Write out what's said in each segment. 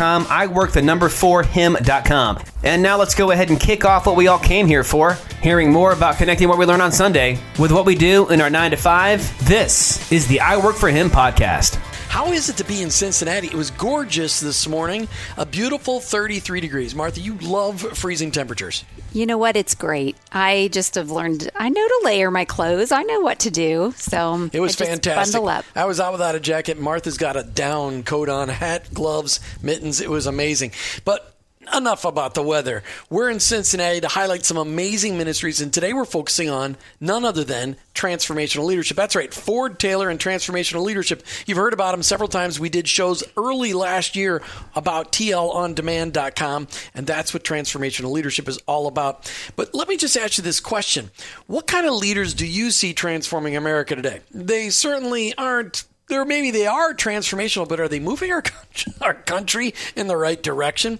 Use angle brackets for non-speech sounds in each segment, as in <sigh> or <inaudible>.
I work the number for him.com. And now let's go ahead and kick off what we all came here for, hearing more about connecting what we learn on Sunday with what we do in our 9 to 5. This is the I Work for Him podcast. How is it to be in Cincinnati? It was gorgeous this morning. A beautiful 33 degrees. Martha, you love freezing temperatures. You know what? It's great. I just have learned. I know to layer my clothes. I know what to do. So it was fantastic. Bundle up. I was out without a jacket. Martha's got a down coat on, hat, gloves, mittens. It was amazing. But enough about the weather. We're in Cincinnati to highlight some amazing ministries, and today we're focusing on none other than transformational leadership. That's right, Ford Taylor and transformational leadership. You've heard about them several times. We did shows early last year about tlondemand.com, and that's what transformational leadership is all about. But let me just ask you this question What kind of leaders do you see transforming America today? They certainly aren't there maybe they are transformational, but are they moving our <laughs> our country in the right direction?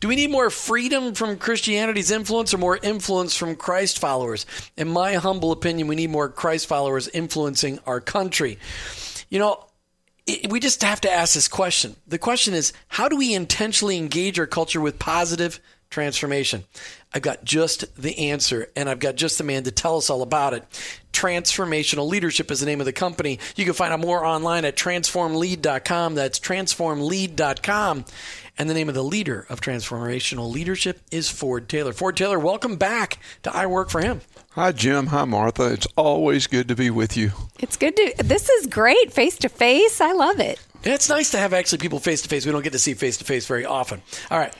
Do we need more freedom from Christianity's influence or more influence from Christ followers? In my humble opinion, we need more Christ followers influencing our country. You know, it, we just have to ask this question. The question is, how do we intentionally engage our culture with positive transformation? I've got just the answer, and I've got just the man to tell us all about it. Transformational Leadership is the name of the company. You can find out more online at transformlead.com. That's transformlead.com. And the name of the leader of transformational leadership is Ford Taylor. Ford Taylor, welcome back to I Work for Him. Hi, Jim. Hi, Martha. It's always good to be with you. It's good to, this is great face to face. I love it. It's nice to have actually people face to face. We don't get to see face to face very often. All right.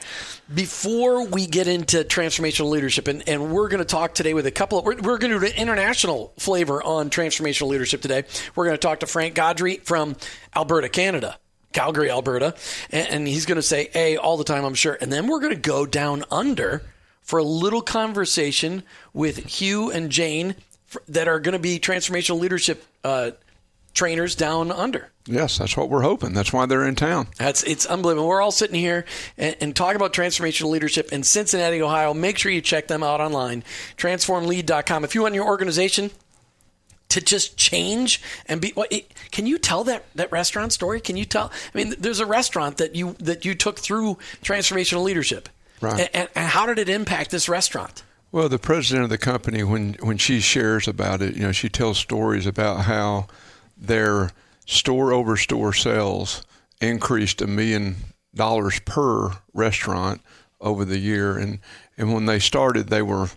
Before we get into transformational leadership, and, and we're going to talk today with a couple of, we're, we're going to do an international flavor on transformational leadership today. We're going to talk to Frank Gaudry from Alberta, Canada. Calgary, Alberta, and, and he's going to say A all the time, I'm sure. And then we're going to go down under for a little conversation with Hugh and Jane that are going to be transformational leadership uh, trainers down under. Yes, that's what we're hoping. That's why they're in town. That's it's unbelievable. We're all sitting here and, and talking about transformational leadership in Cincinnati, Ohio. Make sure you check them out online, transformlead.com. If you want your organization to just change and be what can you tell that that restaurant story can you tell i mean there's a restaurant that you that you took through transformational leadership right and, and how did it impact this restaurant well the president of the company when when she shares about it you know she tells stories about how their store over store sales increased a million dollars per restaurant over the year and and when they started they were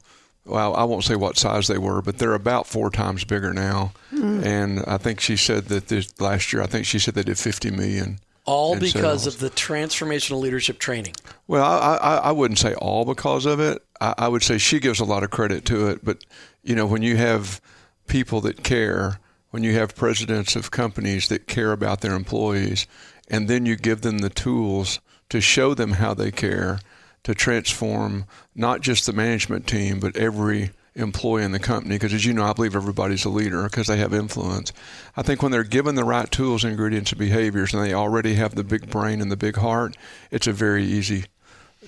well, I won't say what size they were, but they're about four times bigger now. Mm. And I think she said that this last year, I think she said they did 50 million. All because sales. of the transformational leadership training. Well, I, I, I wouldn't say all because of it. I, I would say she gives a lot of credit to it. But, you know, when you have people that care, when you have presidents of companies that care about their employees, and then you give them the tools to show them how they care – to transform not just the management team, but every employee in the company. Because as you know, I believe everybody's a leader because they have influence. I think when they're given the right tools, ingredients, and behaviors, and they already have the big brain and the big heart, it's a very easy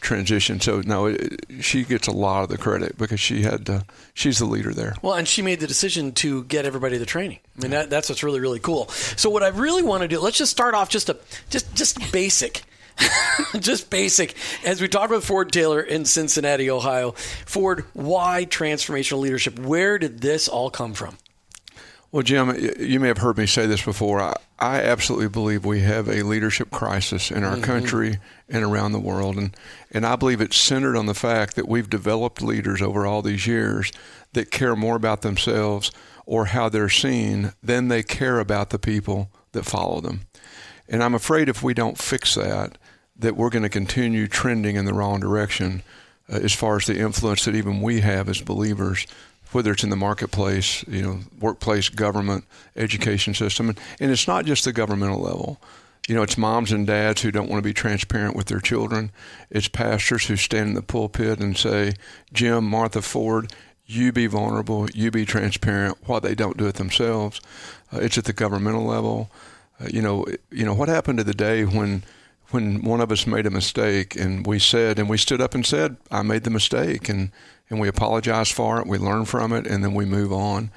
transition. So no, it, she gets a lot of the credit because she had to, she's the leader there. Well, and she made the decision to get everybody the training. I mean, that, that's what's really really cool. So what I really want to do, let's just start off just a just just basic. <laughs> just basic. As we talked about Ford Taylor in Cincinnati, Ohio, Ford, why transformational leadership? Where did this all come from? Well, Jim, you may have heard me say this before. I, I absolutely believe we have a leadership crisis in our mm-hmm. country and around the world. And, and I believe it's centered on the fact that we've developed leaders over all these years that care more about themselves or how they're seen than they care about the people that follow them. And I'm afraid if we don't fix that, that we're going to continue trending in the wrong direction uh, as far as the influence that even we have as believers whether it's in the marketplace, you know, workplace, government, education system, and, and it's not just the governmental level. You know, it's moms and dads who don't want to be transparent with their children. It's pastors who stand in the pulpit and say, Jim, Martha Ford, you be vulnerable, you be transparent, while they don't do it themselves. Uh, it's at the governmental level. Uh, you know, you know what happened to the day when when one of us made a mistake and we said and we stood up and said, I made the mistake and and we apologize for it, we learn from it, and then we move on.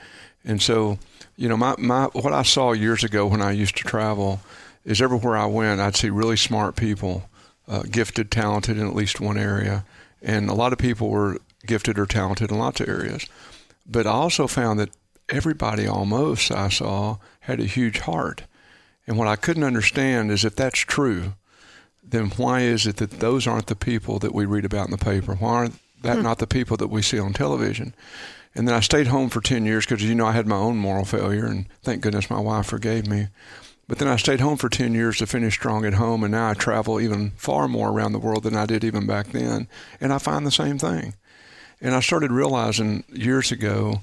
And so, you know, my, my what I saw years ago when I used to travel is everywhere I went, I'd see really smart people, uh, gifted, talented in at least one area, and a lot of people were gifted or talented in lots of areas. But I also found that everybody almost I saw had a huge heart. And what I couldn't understand is if that's true, then why is it that those aren't the people that we read about in the paper? Why aren't that hmm. not the people that we see on television. And then I stayed home for 10 years because, you know, I had my own moral failure, and thank goodness my wife forgave me. But then I stayed home for 10 years to finish strong at home, and now I travel even far more around the world than I did even back then. And I find the same thing. And I started realizing years ago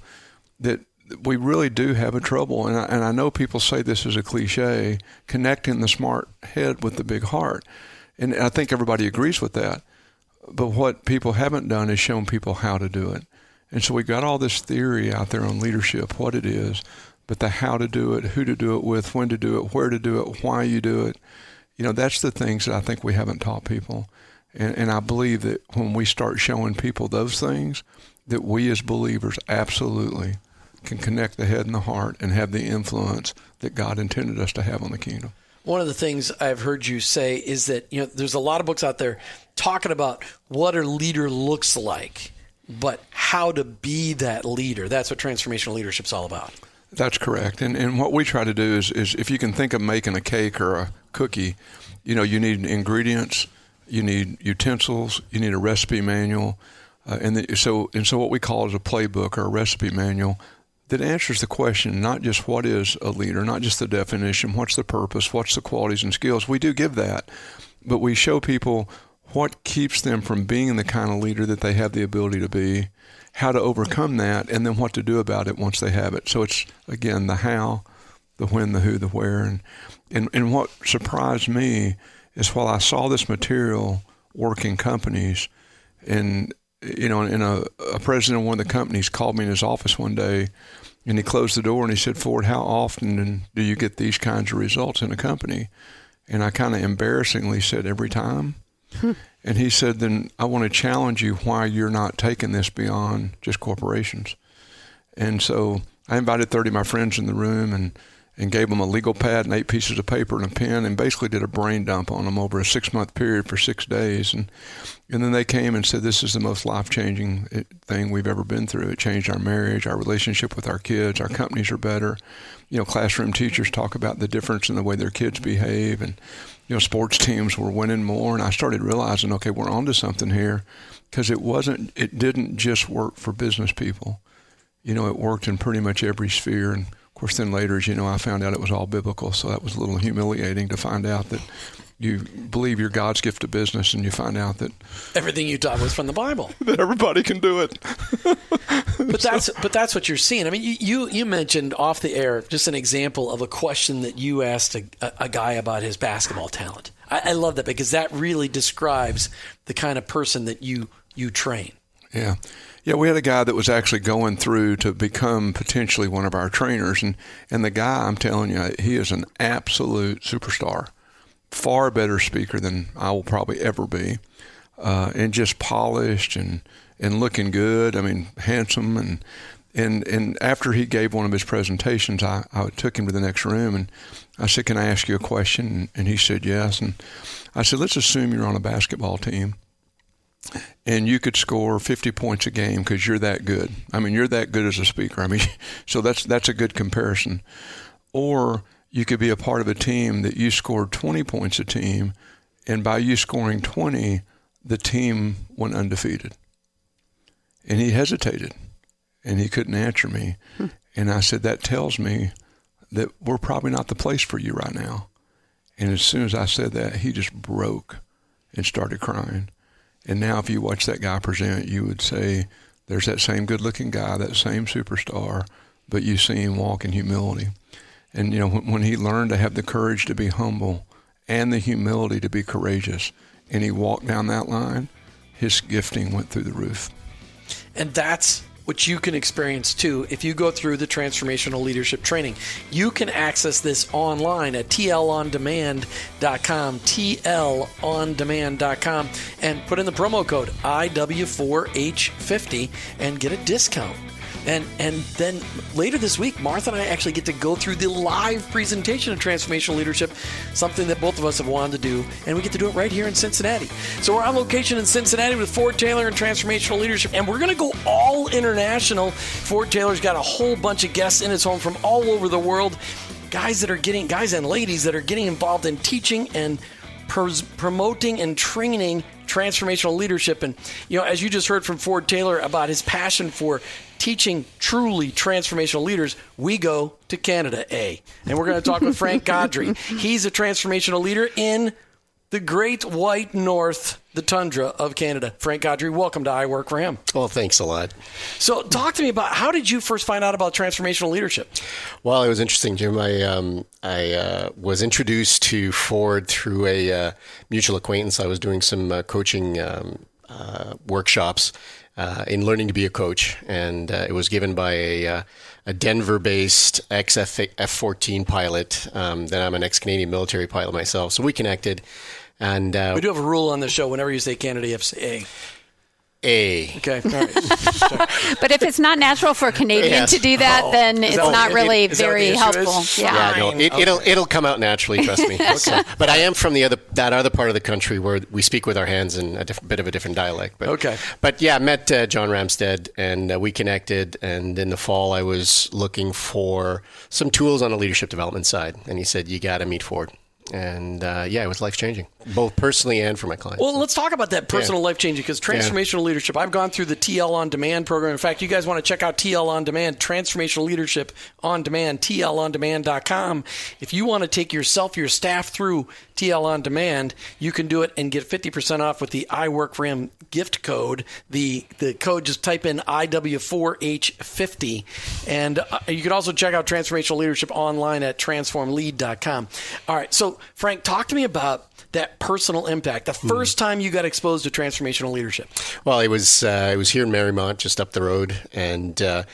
that we really do have a trouble. And I, and I know people say this is a cliche connecting the smart head with the big heart. And I think everybody agrees with that. But what people haven't done is shown people how to do it. And so we've got all this theory out there on leadership, what it is, but the how to do it, who to do it with, when to do it, where to do it, why you do it. You know, that's the things that I think we haven't taught people. And, and I believe that when we start showing people those things, that we as believers absolutely can connect the head and the heart and have the influence that God intended us to have on the kingdom one of the things I've heard you say is that you know there's a lot of books out there talking about what a leader looks like, but how to be that leader. That's what transformational leadership's all about. That's correct. And and what we try to do is is if you can think of making a cake or a cookie, you know, you need ingredients, you need utensils, you need a recipe manual, uh, and the, so and so what we call is a playbook or a recipe manual that answers the question not just what is a leader, not just the definition, what's the purpose, what's the qualities and skills. We do give that, but we show people what keeps them from being the kind of leader that they have the ability to be, how to overcome that, and then what to do about it once they have it. So it's again the how, the when, the who, the where, and and, and what surprised me is while I saw this material work in companies, and you know, and a, a president of one of the companies called me in his office one day and he closed the door and he said, Ford, how often do you get these kinds of results in a company? And I kind of embarrassingly said, every time. Hmm. And he said, then I want to challenge you why you're not taking this beyond just corporations. And so I invited 30 of my friends in the room and and gave them a legal pad and eight pieces of paper and a pen and basically did a brain dump on them over a six month period for six days. And, and then they came and said, This is the most life changing eh, thing we've ever been through. It changed our marriage, our relationship with our kids, our companies are better. You know, classroom teachers talk about the difference in the way their kids behave. And, you know, sports teams were winning more. And I started realizing, okay, we're onto something here because it wasn't, it didn't just work for business people. You know, it worked in pretty much every sphere. And, course, then later, as you know, I found out it was all biblical, so that was a little humiliating to find out that you believe you're God's gift to business, and you find out that everything you taught was from the Bible. <laughs> that everybody can do it. <laughs> but that's but that's what you're seeing. I mean, you, you, you mentioned off the air just an example of a question that you asked a, a, a guy about his basketball talent. I, I love that because that really describes the kind of person that you you train. Yeah. Yeah, we had a guy that was actually going through to become potentially one of our trainers, and and the guy, I'm telling you, he is an absolute superstar, far better speaker than I will probably ever be, uh, and just polished and and looking good. I mean, handsome and. And and after he gave one of his presentations, I, I took him to the next room and I said, "Can I ask you a question?" And he said, "Yes." And I said, "Let's assume you're on a basketball team, and you could score 50 points a game because you're that good. I mean, you're that good as a speaker. I mean, <laughs> so that's that's a good comparison. Or you could be a part of a team that you scored 20 points a team, and by you scoring 20, the team went undefeated. And he hesitated, and he couldn't answer me. Hmm. And I said, that tells me that we're probably not the place for you right now. And as soon as I said that, he just broke and started crying. And now, if you watch that guy present, you would say, there's that same good looking guy, that same superstar, but you see him walk in humility. And, you know, when, when he learned to have the courage to be humble and the humility to be courageous, and he walked down that line, his gifting went through the roof. And that's which you can experience too if you go through the transformational leadership training. You can access this online at tlondemand.com, tlondemand.com, and put in the promo code IW4H50 and get a discount. And and then later this week, Martha and I actually get to go through the live presentation of transformational leadership, something that both of us have wanted to do, and we get to do it right here in Cincinnati. So we're on location in Cincinnati with Ford Taylor and transformational leadership, and we're going to go all international. Ford Taylor's got a whole bunch of guests in his home from all over the world, guys that are getting guys and ladies that are getting involved in teaching and promoting and training transformational leadership. And, you know, as you just heard from Ford Taylor about his passion for teaching truly transformational leaders, we go to Canada A. And we're going to talk with Frank Godry. <laughs> He's a transformational leader in the great white north, the tundra of Canada. Frank Godry, welcome to I Work for Him. Well, thanks a lot. So, talk to me about how did you first find out about transformational leadership? Well, it was interesting, Jim. I um, I uh, was introduced to Ford through a uh, mutual acquaintance. I was doing some uh, coaching um, uh, workshops uh, in learning to be a coach, and uh, it was given by a, uh, a Denver-based ex F-14 pilot. Um, then I'm an ex-Canadian military pilot myself, so we connected. And uh, we do have a rule on the show: whenever you say Canada, you have to say A. A. Okay. <laughs> but if it's not natural for a Canadian yes. to do that, oh. then it's that not really very helpful. Yeah. yeah no, it, will it'll, it'll come out naturally. Trust me. <laughs> okay. But I am from the other that other part of the country where we speak with our hands in a diff- bit of a different dialect. But, okay. But yeah, I met uh, John Ramstead and uh, we connected. And in the fall, I was looking for some tools on the leadership development side, and he said, "You got to meet Ford." And uh, yeah, it was life changing, both personally and for my clients. Well, let's talk about that personal yeah. life changing because transformational yeah. leadership. I've gone through the TL on Demand program. In fact, you guys want to check out TL on Demand, transformational leadership on demand, tlondemand.com. If you want to take yourself, your staff through TL on Demand, you can do it and get 50% off with the I Work for Him gift code. The the code just type in IW4H50, and uh, you can also check out transformational leadership online at transformlead.com. All right, so Frank, talk to me about that personal impact. The 1st mm. time you got exposed to transformational leadership. Well, it was uh, it was here in Mariemont, just up the road, and uh,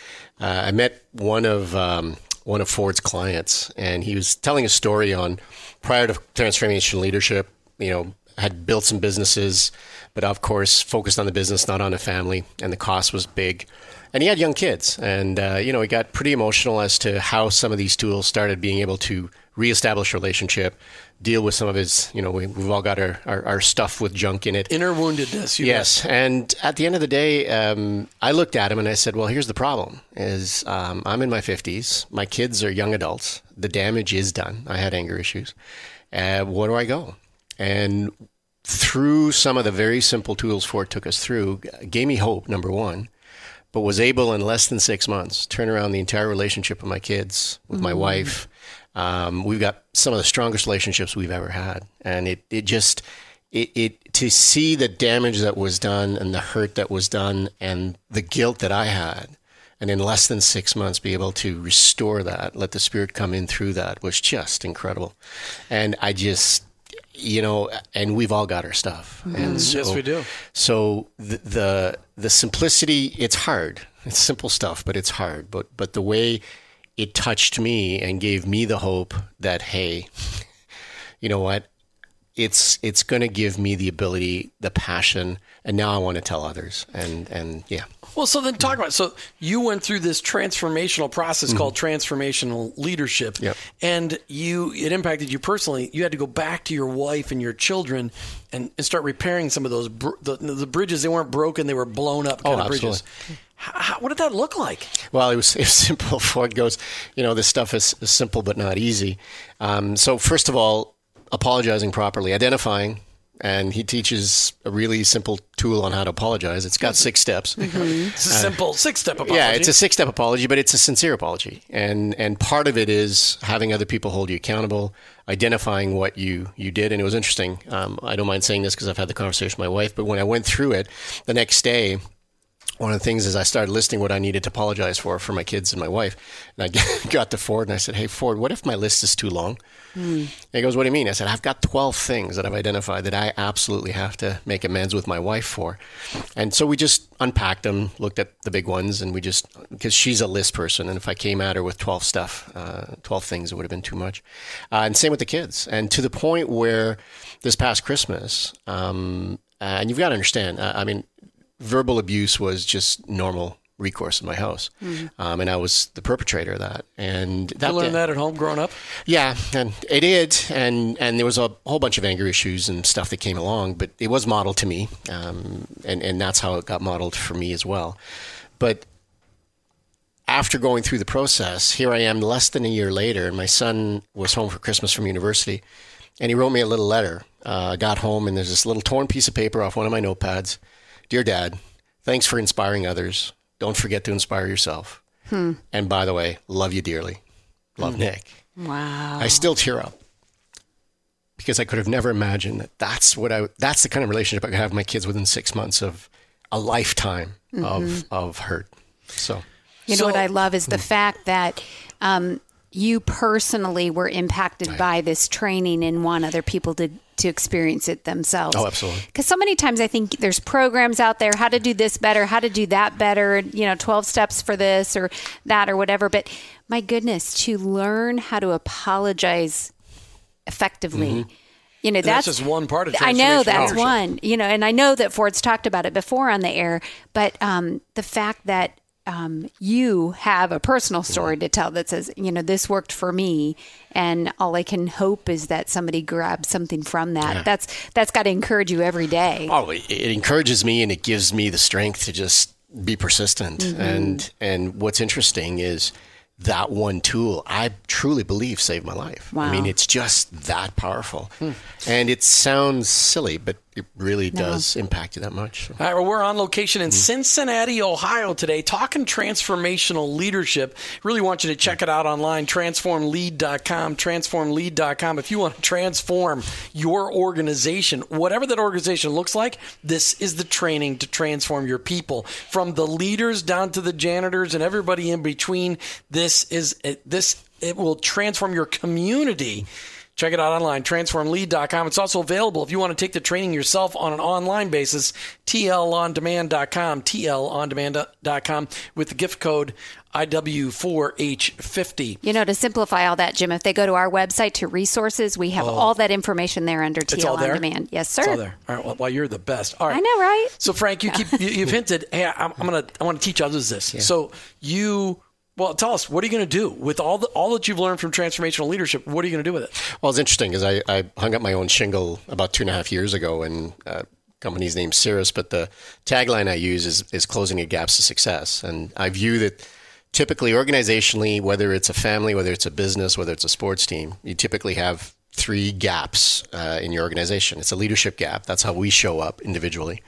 uh, I met one of um, one of Ford's clients, and he was telling a story on prior to transformational leadership. You know, had built some businesses, but of course focused on the business, not on the family, and the cost was big. And he had young kids, and uh, you know, he got pretty emotional as to how some of these tools started being able to reestablish relationship, deal with some of his, you know, we, have all got our, our, our, stuff with junk in it. Inner woundedness. yes. And at the end of the day, um, I looked at him and I said, well, here's the problem is um, I'm in my 50s. My kids are young adults. The damage is done. I had anger issues. Uh, where do I go? And through some of the very simple tools Ford took us through, gave me hope, number one, but was able in less than six months turn around the entire relationship with my kids, with mm-hmm. my wife, um, we've got some of the strongest relationships we've ever had, and it it just it, it to see the damage that was done and the hurt that was done and the guilt that I had, and in less than six months be able to restore that, let the spirit come in through that was just incredible, and I just you know, and we've all got our stuff. Mm-hmm. And so, yes, we do. So the, the the simplicity, it's hard. It's simple stuff, but it's hard. But but the way it touched me and gave me the hope that, hey, you know what? it's it's going to give me the ability, the passion, and now I want to tell others. And and yeah. Well, so then talk about so you went through this transformational process called transformational leadership, Mm-hmm. Yep. and you it impacted you personally. You had to go back to your wife and your children and, and start repairing some of those br- the, the bridges. They weren't broken; they were blown up kind Oh, of bridges. absolutely. How, how, what did that look like? Well, it was, it was <laughs> simple. Ford goes, you know, this stuff is, is simple but not easy. Um, so, first of all, apologizing properly, identifying, and he teaches a really simple tool on how to apologize. It's got six steps. It's a simple six step apology. Yeah, it's a six step apology, but it's a sincere apology. And and part of it is having other people hold you accountable, identifying what you, you did. And it was interesting. Um, I don't mind saying this because I've had the conversation with my wife, but when I went through it the next day, one of the things is I started listing what I needed to apologize for for my kids and my wife. And I <laughs> got to Ford and I said, Hey, Ford, what if my list is too long? And he goes, What do you mean? I said, I've got 12 things that I've identified that I absolutely have to make amends with my wife for. And so we just unpacked them, looked at the big ones, and we just, because she's a list person. And if I came at her with 12 stuff, uh, 12 things, it would have been too much. Uh, and same with the kids. And to the point where this past Christmas, um, and you've got to understand, uh, I mean, verbal abuse was just normal recourse in my house, um, and I was the perpetrator of that. And that You learned that at home growing up. yeah, and it did, and and there was a whole bunch of anger issues and stuff that came along, but it was modeled to me, um, and and that's how it got modeled for me as well. But after going through the process, here I am, less than a year later, and my son was home for Christmas from university, and he wrote me a little letter. Uh, I got home, and there's this little torn piece of paper off one of my notepads. Dear Dad, thanks for inspiring others. Don't forget to inspire yourself. Hmm. And by the way, love you dearly. Love hmm. Nick. Wow. I still tear up because I could have never imagined that that's what I that's the kind of relationship I could have with my kids within six months of a lifetime of mm-hmm. of hurt. So You know So- what I love is the hmm. fact that um, you personally were impacted by this training and want other people to to experience it themselves. Oh, absolutely. Because so many times I think there's programs out there how to do this better, how to do that better. You know, twelve steps for this or that or whatever. But my goodness, to learn how to apologize effectively. You know, that's that's, just one part of I know that's one. You know, and I know that Ford's talked about it before on the air, but um, the fact that um, you have a personal story mm-hmm. to tell that says, you know, this worked for me, and all I can hope is that somebody grabs something from that. That's that's got to encourage you every day. oh, it, it encourages me and it gives me the strength to just be persistent. Mm-hmm. And and what's interesting is that one tool I truly believe saved my life. I mean, it's just that powerful, hmm. and it sounds silly, but it really does impact you that much. So. All right, well, we're on location in mm-hmm. Cincinnati, Ohio today, talking transformational leadership. Really want you to check it out online, transformlead.com, transformlead.com. If you want to transform your organization, whatever that organization looks like, this is the training to transform your people. From the leaders down to the janitors and everybody in between, this is it, this it will transform your community. Check it out online, transformlead.com. It's also available if you want to take the training yourself on an online basis, tlondemand.com, tlondemand.com with the gift code IW4H50. You know, to simplify all that, Jim, if they go to our website to resources, we have oh. all that information there under It's TL all on there? demand. Yes, sir. It's all there. All right, well, well, you're the best. All right. I know, right? So, Frank, you keep you, you've hinted. Hey, I'm, I'm gonna I want to teach others this. So you. Well, tell us, what are you going to do with all the all that you've learned from transformational leadership? What are you going to do with it? Well, it's interesting because I, I hung up my own shingle about two and a half years ago, and uh, company's named Cirrus, but the tagline I use is, is closing the gaps to success. And I view that typically organizationally, whether it's a family, whether it's a business, whether it's a sports team, you typically have three gaps uh, in your organization. It's a leadership gap. That's how we show up individually.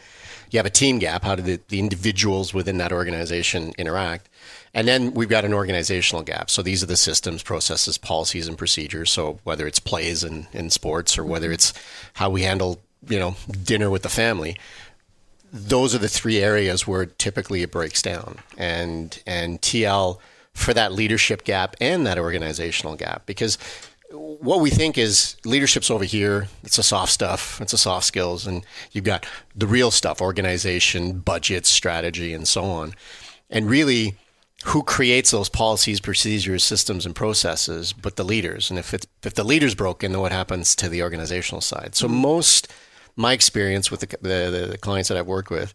You have a team gap. How do the, the individuals within that organization interact? And then we've got an organizational gap. So these are the systems, processes, policies, and procedures. So whether it's plays in, in sports or whether it's how we handle, you know, dinner with the family, those are the three areas where typically it breaks down. And and TL for that leadership gap and that organizational gap because what we think is leadership's over here. It's the soft stuff. It's the soft skills, and you've got the real stuff: organization, budget, strategy, and so on. And really, who creates those policies, procedures, systems, and processes, but the leaders. And if it's, if the leader's broken, then what happens to the organizational side? So mm-hmm. most my experience with the, the, the clients that I've worked with,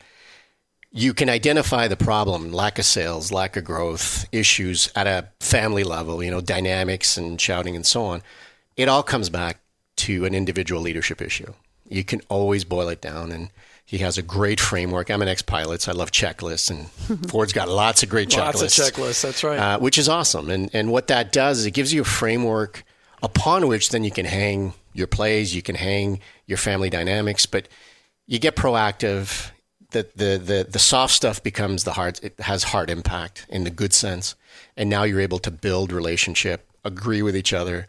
you can identify the problem, lack of sales, lack of growth, issues at a family level, you know, dynamics and shouting and so on. It all comes back to an individual leadership issue. You can always boil it down and he has a great framework. I'm an ex-pilot, so I love checklists, and <laughs> Ford's got lots of great checklists. Lots of checklists, that's right. Uh, which is awesome. And and what that does is it gives you a framework upon which then you can hang your plays, you can hang your family dynamics, but you get proactive. The, the, the, the soft stuff becomes the hard, it has hard impact in the good sense. And now you're able to build relationship, agree with each other,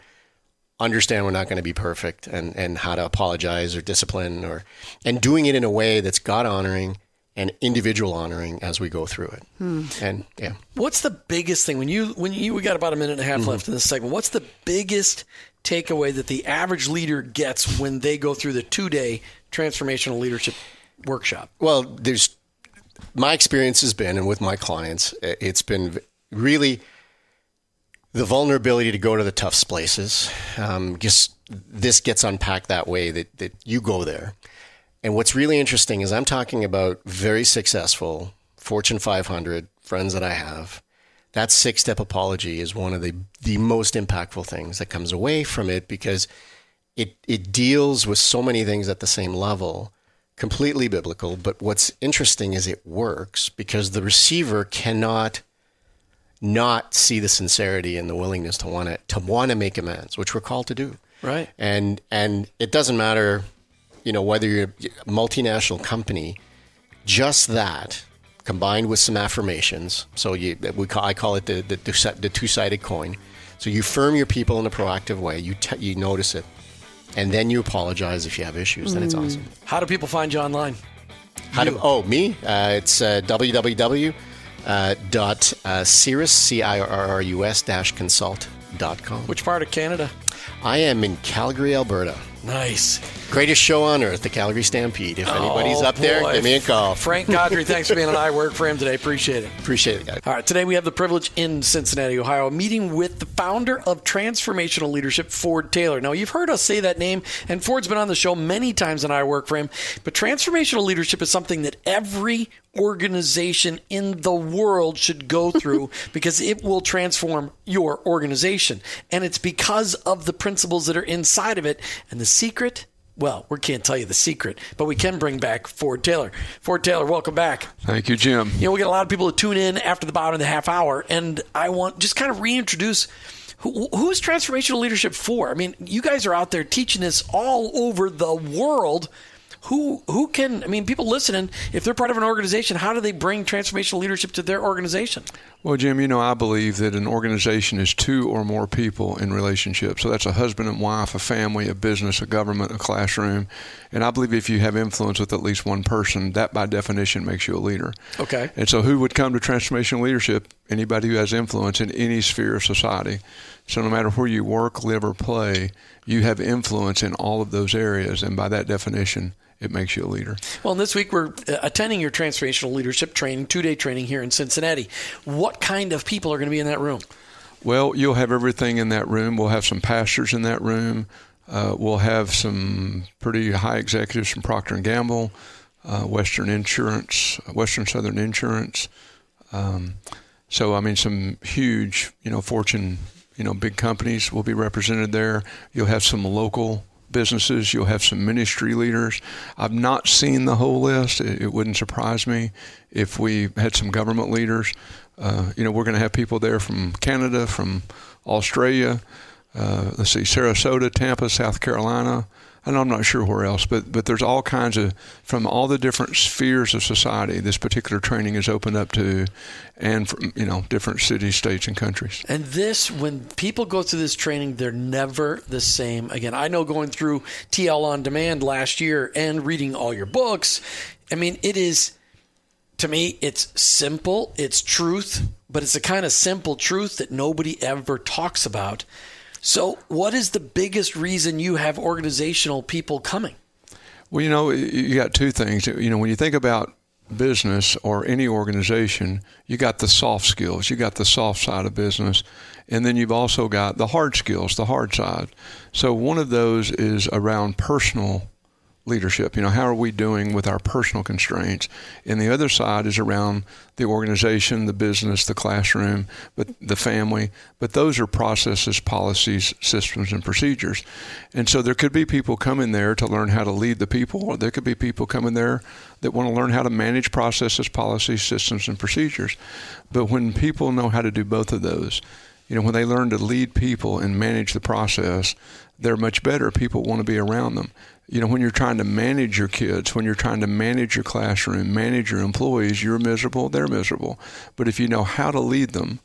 understand we're not going to be perfect and, and how to apologize or discipline or and doing it in a way that's God honoring and individual honoring as we go through it. Hmm. And yeah. What's the biggest thing when you when you we got about a minute and a half mm-hmm. left in this segment? What's the biggest takeaway that the average leader gets when they go through the 2-day transformational leadership workshop? Well, there's my experience has been and with my clients it's been really the vulnerability to go to the tough places. Um, just this gets unpacked that way that, that you go there. And what's really interesting is I'm talking about very successful Fortune 500 friends that I have. That six step apology is one of the, the most impactful things that comes away from it because it, it deals with so many things at the same level, completely biblical. But what's interesting is it works because the receiver cannot not see the sincerity and the willingness to want to to want to make amends, which we're called to do. Right. And and it doesn't matter, you know, whether you're a multinational company, just that combined with some affirmations. So you we call, I call it the the, the two sided coin. So you firm your people in a proactive way. You t- you notice it, and then you apologize if you have issues. Then it's mm. awesome. How do people find you online? How you. do oh me? Uh, it's uh, www uh, dot uh, Cirrus, C-I-R-R-U-S dash consult dot com. Which part of Canada? I am in Calgary, Alberta. Nice. Greatest show on earth, the Calgary Stampede. If anybody's oh, up boy. there, give me a call. Frank Godry, thanks for being on I Work for him today. Appreciate it. Appreciate it, guys. All right, today we have the privilege in Cincinnati, Ohio, meeting with the founder of Transformational Leadership, Ford Taylor. Now, you've heard us say that name, and Ford's been on the show many times in I Work for him, but transformational leadership is something that every organization in the world should go <laughs> through because it will transform your organization. And it's because of the principles that are inside of it. And the secret well, we can't tell you the secret, but we can bring back Ford Taylor. Ford Taylor, welcome back. Thank you, Jim. You know, we got a lot of people to tune in after the bottom of the half hour, and I want just kind of reintroduce who, who's transformational leadership for. I mean, you guys are out there teaching this all over the world who who can I mean people listening if they're part of an organization how do they bring transformational leadership to their organization? Well Jim you know I believe that an organization is two or more people in relationship so that's a husband and wife a family a business a government a classroom. And I believe if you have influence with at least one person that by definition makes you a leader. Okay. And so who would come to transformational leadership? Anybody who has influence in any sphere of society so no matter where you work live or play you have influence in all of those areas and by that definition it makes you a leader. Well, this week we're uh, attending your transformational leadership training, two day training here in Cincinnati. What kind of people are going to be in that room? Well, you'll have everything in that room. We'll have some pastors in that room. Uh, we'll have some pretty high executives from Procter and Gamble, uh, Western Insurance, Western Southern Insurance. Um, so, I mean, some huge, you know, Fortune, you know, big companies will be represented there. You'll have some local businesses. You'll have some ministry leaders. I've not seen the whole list. It, it wouldn't surprise me if we had some government leaders. Uh, you know, we're going to have people there from Canada, from Australia. Uh, let's see, Sarasota, Tampa, South Carolina, and I'm not sure where else, but but there's all kinds of from all the different spheres of society. This particular training is opened up to, and from you know different cities, states, and countries. And this, when people go through this training, they're never the same again. I know going through TL on demand last year and reading all your books. I mean, it is to me, it's simple, it's truth, but it's a kind of simple truth that nobody ever talks about. So, what is the biggest reason you have organizational people coming? Well, you know, you got two things. You know, when you think about business or any organization, you got the soft skills, you got the soft side of business, and then you've also got the hard skills, the hard side. So one of those is around personal leadership. You know, how are we doing with our personal constraints? And the other side is around the organization, the business, the classroom, but the family. But those are processes, policies, systems, and procedures. And so there could be people coming there to learn how to lead the people, or there could be people coming there that want to learn how to manage processes, policies, systems, and procedures. But when people know how to do both of those, you know, when they learn to lead people and manage the process, they're much better. People want to be around them you know, when you're trying to manage your kids, when you're trying to manage your classroom, manage your employees, you're miserable, they're miserable. But if you know how to lead them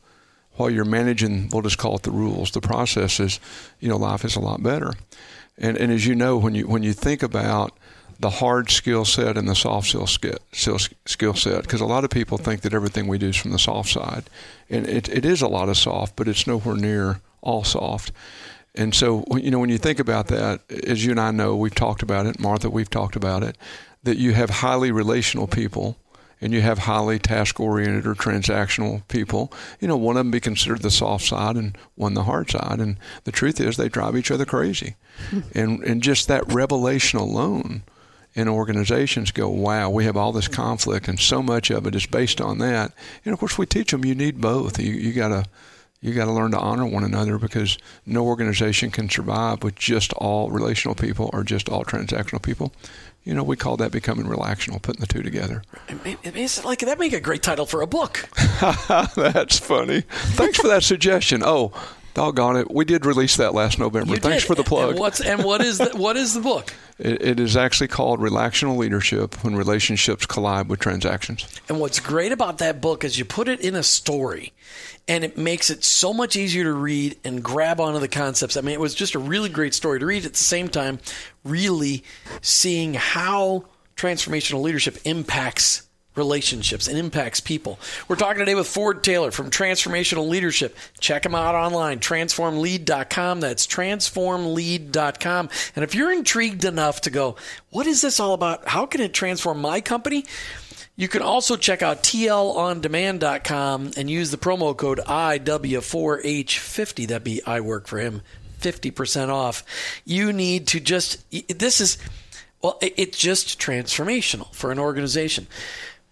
while you're managing, we'll just call it the rules, the processes, you know, life is a lot better. And, and as you know, when you, when you think about the hard skill set and the soft skill, skill set, because a lot of people think that everything we do is from the soft side. And it, it is a lot of soft, but it's nowhere near all soft. And so, you know, when you think about that, as you and I know, we've talked about it, Martha, we've talked about it, that you have highly relational people and you have highly task oriented or transactional people. You know, one of them be considered the soft side and one the hard side. And the truth is, they drive each other crazy. <laughs> and, and just that revelation alone in organizations go, wow, we have all this conflict, and so much of it is based on that. And of course, we teach them you need both. You, you got to you got to learn to honor one another because no organization can survive with just all relational people or just all transactional people. You know, we call that becoming relational, putting the two together. It's like that make a great title for a book. <laughs> That's funny. Thanks for that suggestion. Oh, doggone it, we did release that last November. You Thanks did. for the plug. And what's and what is the, <laughs> what is the book? It, it is actually called Relational Leadership when relationships collide with transactions. And what's great about that book is you put it in a story and it makes it so much easier to read and grab onto the concepts. I mean, it was just a really great story to read at the same time, really seeing how transformational leadership impacts relationships and impacts people. We're talking today with Ford Taylor from Transformational Leadership. Check him out online, transformlead.com. That's transformlead.com. And if you're intrigued enough to go, what is this all about? How can it transform my company? You can also check out tlondemand.com and use the promo code IW4H50. That'd be I work for him, 50% off. You need to just, this is, well, it's just transformational for an organization.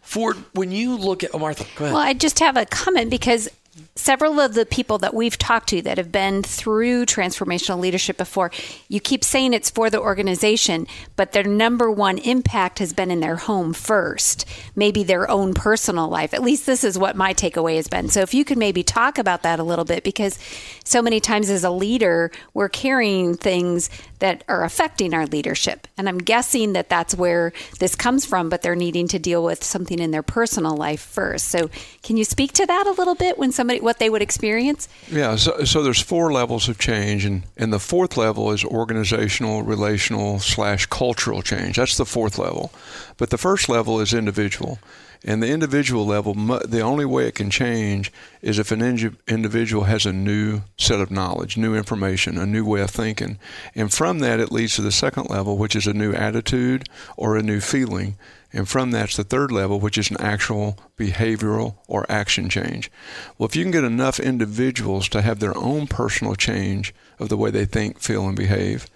Ford, when you look at, oh, Martha, go ahead. Well, I just have a comment because several of the people that we've talked to that have been through transformational leadership before, you keep saying it's for the organization, but their number one impact has been in their home first, maybe their own personal life. At least this is what my takeaway has been. So if you could maybe talk about that a little bit, because so many times as a leader, we're carrying things that are affecting our leadership. And I'm guessing that that's where this comes from, but they're needing to deal with something in their personal life first. So can you speak to that a little bit when somebody, what they would experience? Yeah, so, so there's four levels of change, and, and the fourth level is organizational, relational, slash cultural change. That's the fourth level. But the first level is individual. And the individual level, the only way it can change is if an individual has a new set of knowledge, new information, a new way of thinking. And from that, it leads to the second level, which is a new attitude or a new feeling. And from that's the third level, which is an actual behavioral or action change. Well, if you can get enough individuals to have their own personal change of the way they think, feel, and behave,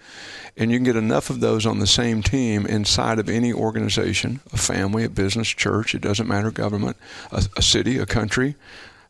and you can get enough of those on the same team inside of any organization, a family, a business, church, it doesn't matter, government, a, a city, a country,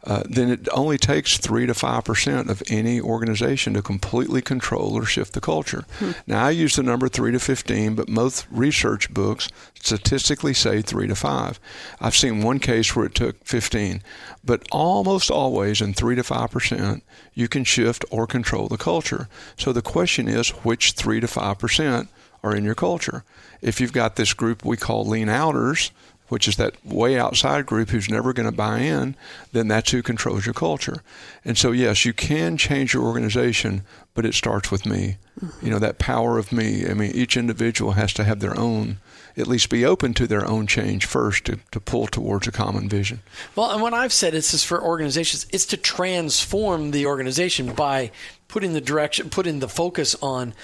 uh, then it only takes 3 to 5% of any organization to completely control or shift the culture. Hmm. Now, I use the number 3 to 15, but most research books statistically say 3 to 5. I've seen one case where it took 15, but almost always in 3 to 5%, you can shift or control the culture. So the question is which 3 to 5% are in your culture? If you've got this group we call lean outers, which is that way outside group who's never going to buy in, then that's who controls your culture. And so, yes, you can change your organization, but it starts with me. Mm-hmm. You know, that power of me. I mean, each individual has to have their own, at least be open to their own change first to, to pull towards a common vision. Well, and what I've said is this for organizations, it's to transform the organization by putting the direction, putting the focus on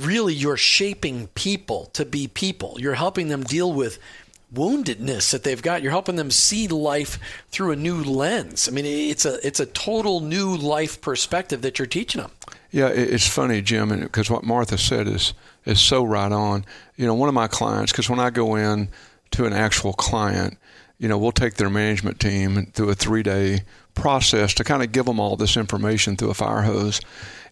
really you're shaping people to be people. You're helping them deal with woundedness that they've got. You're helping them see life through a new lens. I mean, it's a it's a total new life perspective that you're teaching them. Yeah, it's funny, Jim, because what Martha said is is so right on. You know, one of my clients, because when I go in to an actual client, you know, we'll take their management team through a three day process to kind of give them all this information through a fire hose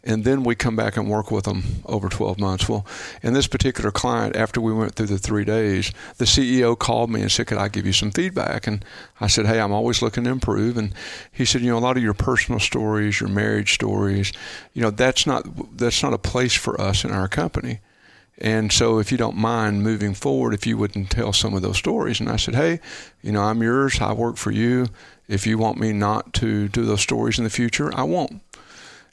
and then we come back and work with them over 12 months. Well, in this particular client, after we went through the three days, the CEO called me and said, "Could I give you some feedback?" And I said, "Hey, I'm always looking to improve." And he said, "You know, a lot of your personal stories, your marriage stories, you know, that's not that's not a place for us in our company." And so, if you don't mind moving forward, if you wouldn't tell some of those stories. And I said, Hey, you know, I'm yours. I work for you. If you want me not to do those stories in the future, I won't.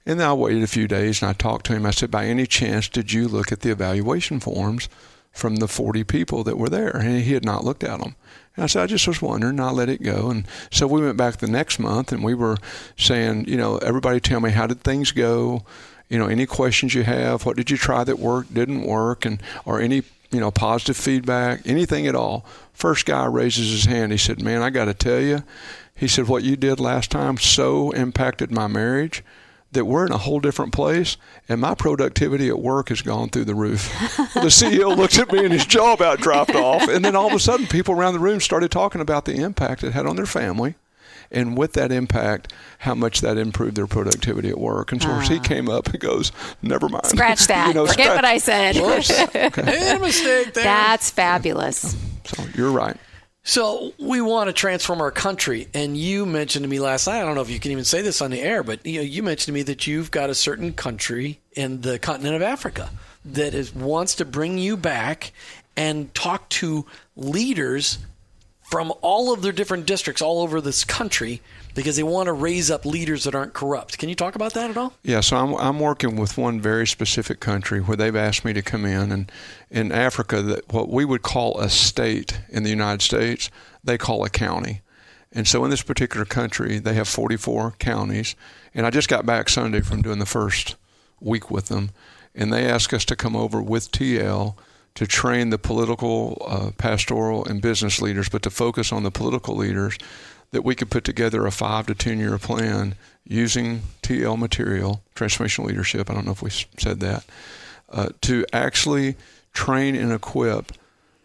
And then I waited a few days and I talked to him. I said, By any chance, did you look at the evaluation forms from the 40 people that were there? And he had not looked at them. And I said, I just was wondering, I let it go. And so we went back the next month and we were saying, you know, everybody tell me, how did things go? You know, any questions you have? What did you try that worked, didn't work? And, or any, you know, positive feedback, anything at all. First guy raises his hand. He said, Man, I got to tell you, he said, what you did last time so impacted my marriage that we're in a whole different place and my productivity at work has gone through the roof. the CEO <laughs> looks at me and his jaw about dropped off. And then all of a sudden, people around the room started talking about the impact it had on their family. And with that impact, how much that improved their productivity at work. And so uh, he ah. came up and goes, "Never mind, scratch <laughs> that. you know, Forget scratch. what I said. <laughs> okay. Made a mistake. There. That's fabulous. So you're right. So we want to transform our country, and you mentioned to me last night. I don't know if you can even say this on the air, but you, know, you mentioned to me that you've got a certain country in the continent of Africa that is wants to bring you back and talk to leaders from all of their different districts all over this country because they want to raise up leaders that aren't corrupt. Can you talk about that at all? Yeah, so I'm, I'm working with one very specific country where they've asked me to come in. And in Africa, what we would call a state in the United States, they call a county. And so in this particular country, they have 44 counties. And I just got back Sunday from doing the first week with them. And they asked us to come over with TL to train the political, uh, pastoral, and business leaders, but to focus on the political leaders that we could put together a five to 10 year plan using TL material, transformational leadership, I don't know if we said that, uh, to actually train and equip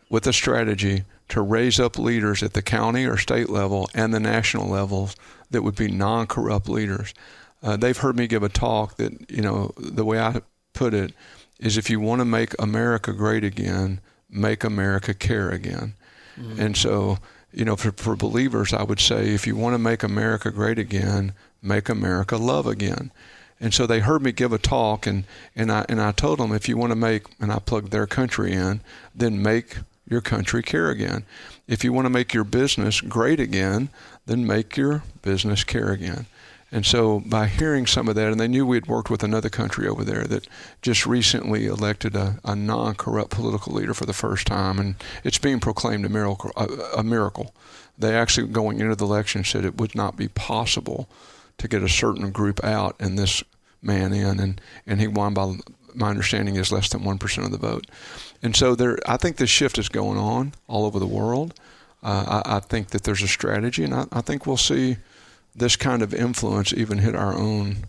with a strategy to raise up leaders at the county or state level and the national levels that would be non corrupt leaders. Uh, they've heard me give a talk that, you know, the way I put it is if you want to make America great again, make America care again. Mm-hmm. And so you know, for, for believers, I would say if you want to make America great again, make America love again. And so they heard me give a talk, and, and I and I told them if you want to make, and I plugged their country in, then make your country care again. If you want to make your business great again, then make your business care again. And so by hearing some of that, and they knew we had worked with another country over there that just recently elected a, a non-corrupt political leader for the first time, and it's being proclaimed a miracle. A, a miracle. They actually, going into the election, said it would not be possible to get a certain group out and this man in, and, and he won by my understanding is less than one percent of the vote. And so there, I think this shift is going on all over the world. Uh, I, I, think that there's a strategy, and I, I think we'll see this kind of influence even hit our own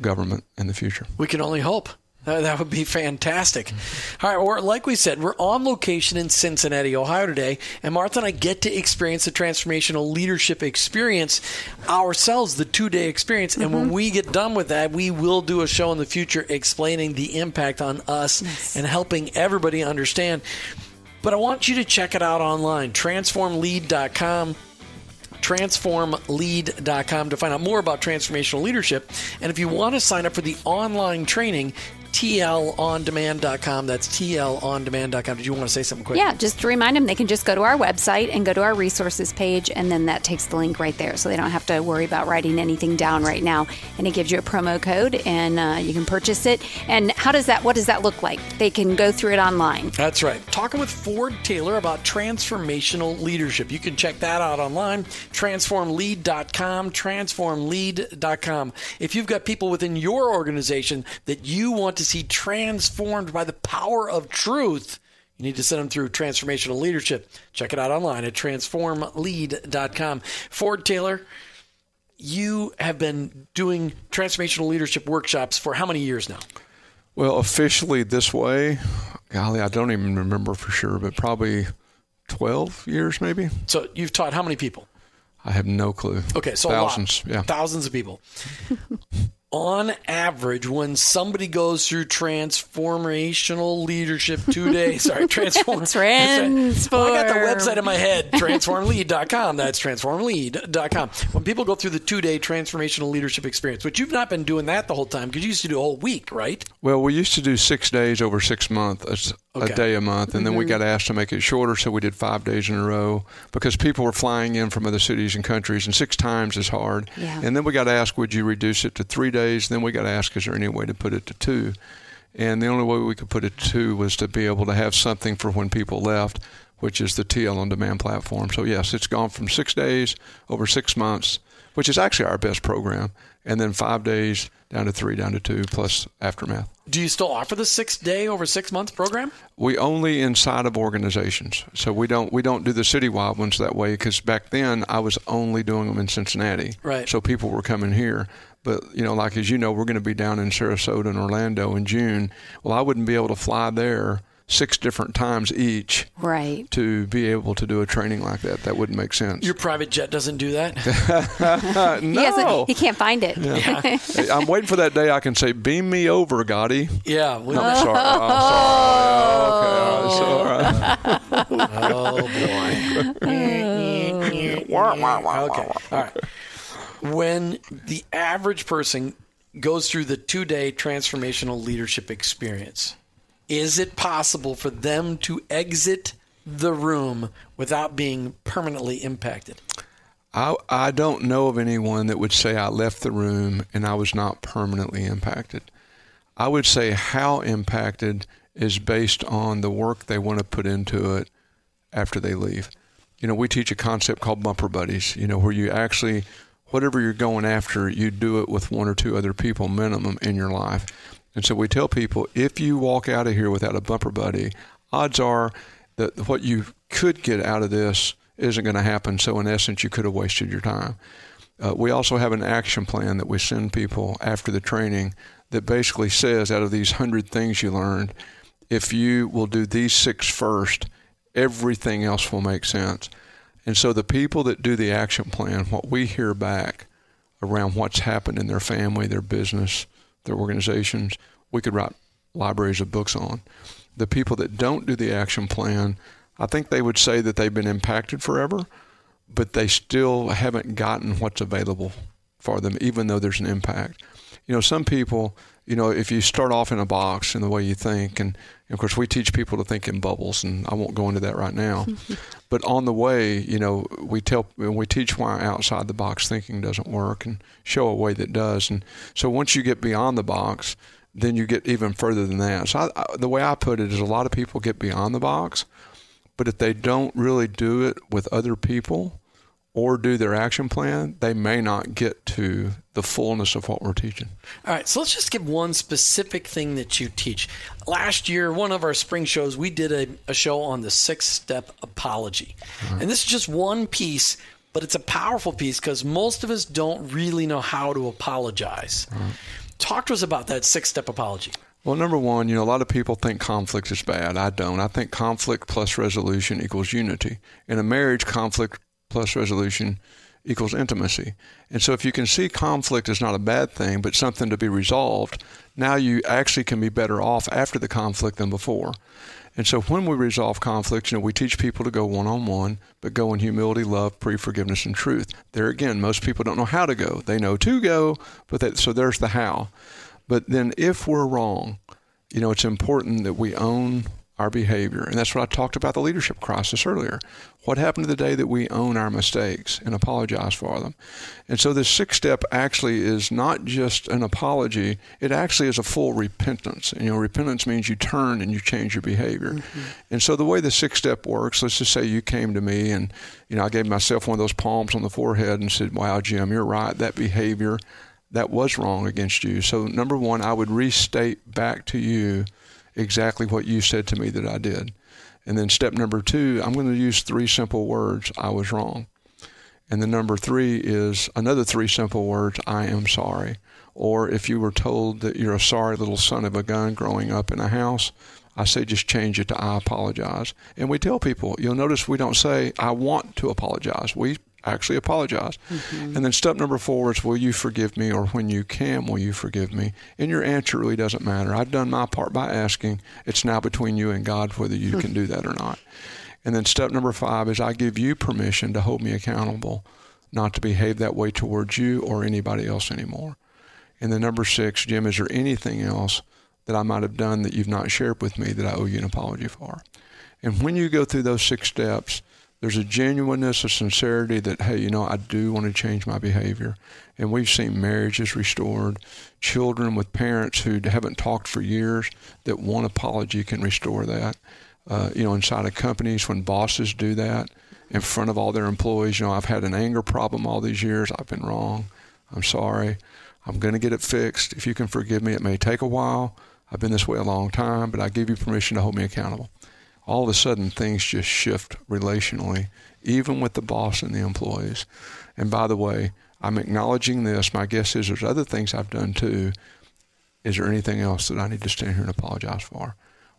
government in the future. We can only hope. That would be fantastic. All right, or like we said, we're on location in Cincinnati, Ohio today, and Martha and I get to experience the transformational leadership experience ourselves, the two day experience. Mm-hmm. And when mm-hmm. we get done with that, we will do a show in the future explaining the impact on us yes. and helping everybody understand. But I want you to check it out online, transformlead.com transformlead.com to find out more about transformational leadership. And if you want to sign up for the online training, tlondemand.com. That's tlondemand.com. Did you want to say something quick? Yeah, just to remind them, they can just go to our website and go to our resources page, and then that takes the link right there. So they don't have to worry about writing anything down right now. And it gives you a promo code, and uh, you can purchase it. And how does that, what does that look like? They can go through it online. That's right. Talking with Ford Taylor about transformational leadership. You can check that out online, transformlead.com, transformlead.com. If you've got people within your organization that you want to see transformed by the power of truth, You need to send them through Transformational Leadership. Check it out online at transformlead.com. Ford Taylor, you have been doing transformational leadership workshops for how many years now? Well, officially this way, golly, I don't even remember for sure, but probably 12 years maybe. So you've taught how many people? I have no clue. Okay, so thousands, yeah, thousands of people. <laughs> On average, when somebody goes through transformational leadership two days, <laughs> sorry, transform, <laughs> Transform. Well, I got the website in my head, transformlead.com. That's transformlead.com. When people go through the two day transformational leadership experience, which you've not been doing that the whole time because you used to do a whole week, right? Well, we used to do six days over six months, a, Okay. a day a month, and then we mm-hmm. got asked to make it shorter, so we did five days in a row because people were flying in from other cities and countries, and six times is hard. Yeah. And then we got asked, would you reduce it to three days? Then we got to ask, is there any way to put it to two? And the only way we could put it to two was to be able to have something for when people left, which is the TL on demand platform. So yes, it's gone from six days over six months, which is actually our best program, and then five days down to three, down to two, plus aftermath. Do you still offer the six day over six month program? We only inside of organizations, so we don't we don't do the citywide ones that way. Because back then I was only doing them in Cincinnati, Right. So people were coming here, but you know, like as you know, we're going to be down in Sarasota and Orlando in June. Well, I wouldn't be able to fly there six different times each Right. to be able to do a training like that. That wouldn't make sense. Your private jet doesn't do that. Uh, <laughs> <laughs> He, hasn't, no, he can't find it. I'm waiting for that day I can say, "Beam me over, Gotti." yeah. we- I'm sorry. I'm sorry. <laughs> Okay, all right, sorry. Oh boy. okay. All right. When the average person goes through the two day transformational leadership experience, is it possible for them to exit the room without being permanently impacted? I, I don't know of anyone that would say I left the room and I was not permanently impacted. I would say how impacted is based on the work they want to put into it after they leave. You know, we teach a concept called bumper buddies, you know, where you actually, whatever you're going after, you do it with one or two other people minimum in your life. And so we tell people if you walk out of here without a bumper buddy, odds are that what you could get out of this isn't going to happen. So, in essence, you could have wasted your time. Uh, we also have an action plan that we send people after the training that basically says out of these hundred things you learned, if you will do these six first, everything else will make sense. And so the people that do the action plan, what we hear back around what's happened in their family, their business, their organizations, we could write libraries of books on. The people that don't do the action plan, I think they would say that they've been impacted forever, but they still haven't gotten what's available for them, even though there's an impact. You know, some people, you know, if you start off in a box in the way you think, and, of course, we teach people to think in bubbles, and I won't go into that right now. <laughs> but on the way, you know, we tell, we teach why outside the box thinking doesn't work and show a way that does. And so once you get beyond the box, then you get even further than that. So I, I, the way I put it is a lot of people get beyond the box, but if they don't really do it with other people or do their action plan, they may not get to the fullness of what we're teaching. All right, so let's just give one specific thing that you teach. Last year, one of our spring shows, we did a, a show on the six step apology. Mm-hmm. And this is just one piece, but it's a powerful piece because most of us don't really know how to apologize. Mm-hmm. Talk to us about that six step apology. Well, number one, you know, a lot of people think conflict is bad. I don't. I think conflict plus resolution equals unity. In a marriage, conflict plus resolution equals intimacy. And so if you can see conflict is not a bad thing, but something to be resolved, now you actually can be better off after the conflict than before. And so when we resolve conflicts, you know, we teach people to go one on one, but go in humility, love, pre forgiveness, and truth. There again, most people don't know how to go. They know to go, but that, so there's the how. But then if we're wrong, you know, it's important that we own our behavior. And that's what I talked about the leadership crisis earlier. What happened to the day that we own our mistakes and apologize for them? And so this sixth step actually is not just an apology, it actually is a full repentance. And, you know, repentance means you turn and you change your behavior. Mm-hmm. And so the way the sixth step works, let's just say you came to me and, you know, I gave myself one of those palms on the forehead and said, Wow, Jim, you're right. That behavior, that was wrong against you. So, number one, I would restate back to you exactly what you said to me that I did. And then step number two, I'm going to use three simple words I was wrong. And the number three is another three simple words I am sorry. Or if you were told that you're a sorry little son of a gun growing up in a house, I say just change it to I apologize. And we tell people, you'll notice we don't say I want to apologize. We actually apologize. Mm-hmm. And then step number four is will you forgive me or when you can, will you forgive me? And your answer really doesn't matter. I've done my part by asking. It's now between you and God whether you can do that or not. And then step number five is I give you permission to hold me accountable, not to behave that way towards you or anybody else anymore. And then number six, Jim, is there anything else that I might have done that you've not shared with me that I owe you an apology for? And when you go through those six steps, there's a genuineness, a sincerity that, hey, you know, I do want to change my behavior. And we've seen marriages restored, children with parents who haven't talked for years, that one apology can restore that. Uh, you know, inside of companies, when bosses do that in front of all their employees, you know, I've had an anger problem all these years. I've been wrong. I'm sorry. I'm going to get it fixed. If you can forgive me, it may take a while. I've been this way a long time, but I give you permission to hold me accountable all of a sudden things just shift relationally, even with the boss and the employees. And by the way, I'm acknowledging this. My guess is there's other things I've done too. Is there anything else that I need to stand here and apologize for?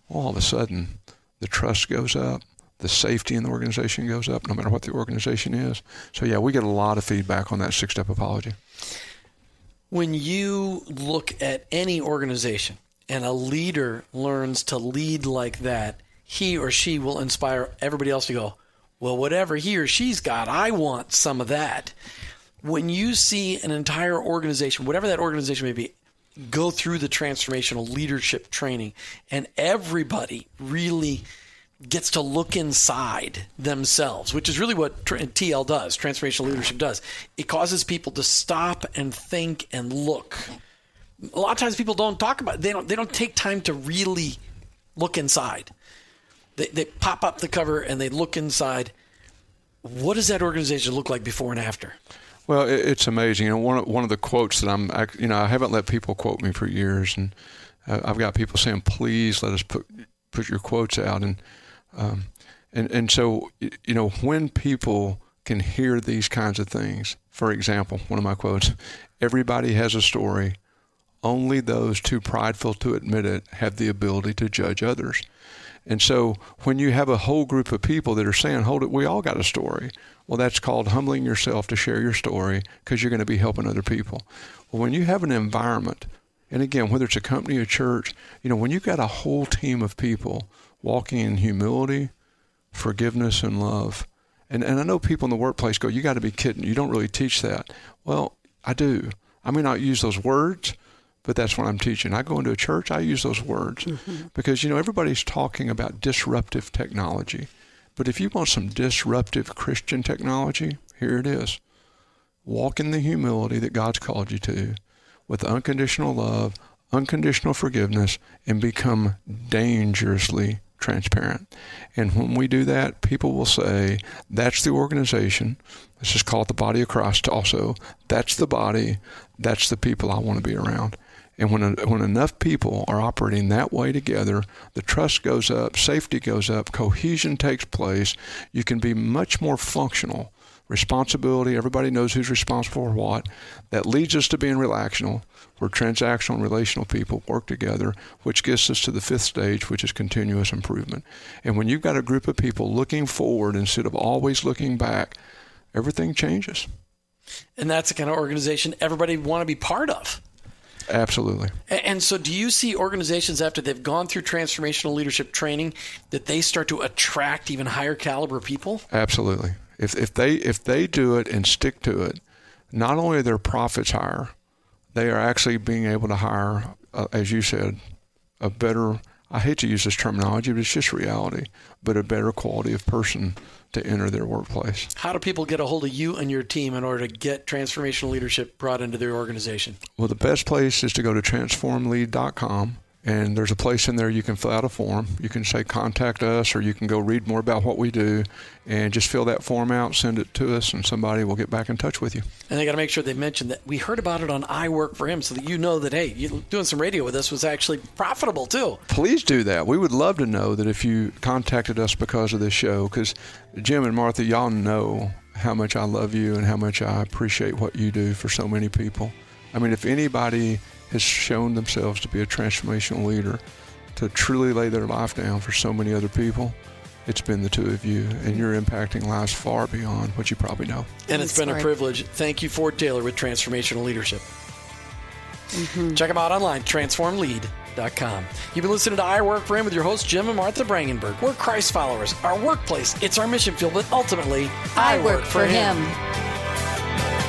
Well, all of a sudden, the trust goes up, the safety in the organization goes up, no matter what the organization is. So, yeah, we get a lot of feedback on that six step apology. When you look at any organization and a leader learns to lead like that, he or she will inspire everybody else to go, well, whatever he or she's got, I want some of that. When you see an entire organization, whatever that organization may be, go through the transformational leadership training and everybody really gets to look inside themselves, which is really what TL does, transformational leadership does. It causes people to stop and think and look. A lot of times people don't talk about it. they don't they don't take time to really look inside they, they pop up the cover and they look inside. What does that organization look like before and after? Well, it's amazing. Know, one of, one of the quotes that I'm, you know, I haven't let people quote me for years, and I've got people saying, "Please let us put put your quotes out." And um, and and so, you know, when people can hear these kinds of things, for example, one of my quotes: "Everybody has a story. Only those too prideful to admit it have the ability to judge others." And so when you have a whole group of people that are saying, hold it, we all got a story. Well, that's called humbling yourself to share your story because you're going to be helping other people. Well, when you have an environment, and again, whether it's a company or church, you know, when you've got a whole team of people walking in humility, forgiveness, and love, and, and I know people in the workplace go, you got to be kidding. You don't really teach that. Well, I do. I may not use those words, but that's what I'm teaching. I go into a church, I use those words mm-hmm. because, you know, everybody's talking about disruptive technology. But if you want some disruptive Christian technology, here it is. Walk in the humility that God's called you to with unconditional love, unconditional forgiveness, and become dangerously transparent. And when we do that, people will say, that's the organization. Let's just call it the body of Christ also. That's the body. That's the people I want to be around. And when, when enough people are operating that way together, the trust goes up, safety goes up, cohesion takes place. You can be much more functional. Responsibility, everybody knows who's responsible for what. That leads us to being relational, where transactional and relational people work together, which gets us to the fifth stage, which is continuous improvement. And when you've got a group of people looking forward instead of always looking back, everything changes. And that's the kind of organization everybody want to be part of. Absolutely. And so, do you see organizations after they've gone through transformational leadership training that they start to attract even higher caliber people? Absolutely. If if they if they do it and stick to it, not only are their profits higher, they are actually being able to hire, uh, as you said, a better. I hate to use this terminology, but it's just reality. But a better quality of person to enter their workplace. How do people get a hold of you and your team in order to get transformational leadership brought into their organization? Well, the best place is to go to transformlead.com And there's a place in there you can fill out a form. You can say contact us, or you can go read more about what we do, and just fill that form out, send it to us, and somebody will get back in touch with you. And they got to make sure they mention that we heard about it on I Work for Him so that you know that, hey, you, doing some radio with us was actually profitable too. Please do that. We would love to know that if you contacted us because of this show, because Jim and Martha, y'all know how much I love you and how much I appreciate what you do for so many people. I mean, if anybody has shown themselves to be a transformational leader, to truly lay their life down for so many other people, it's been the two of you, and you're impacting lives far beyond what you probably know. And it's been a privilege. Thank you, Ford Taylor, with Transformational Leadership. Mm-hmm. Check them out online, transformlead.com. You've been listening to I Work for Him with your host, Jim and Martha Brangenberg. We're Christ followers. Our workplace, it's our mission field, but ultimately, I, I work, work, for him. him.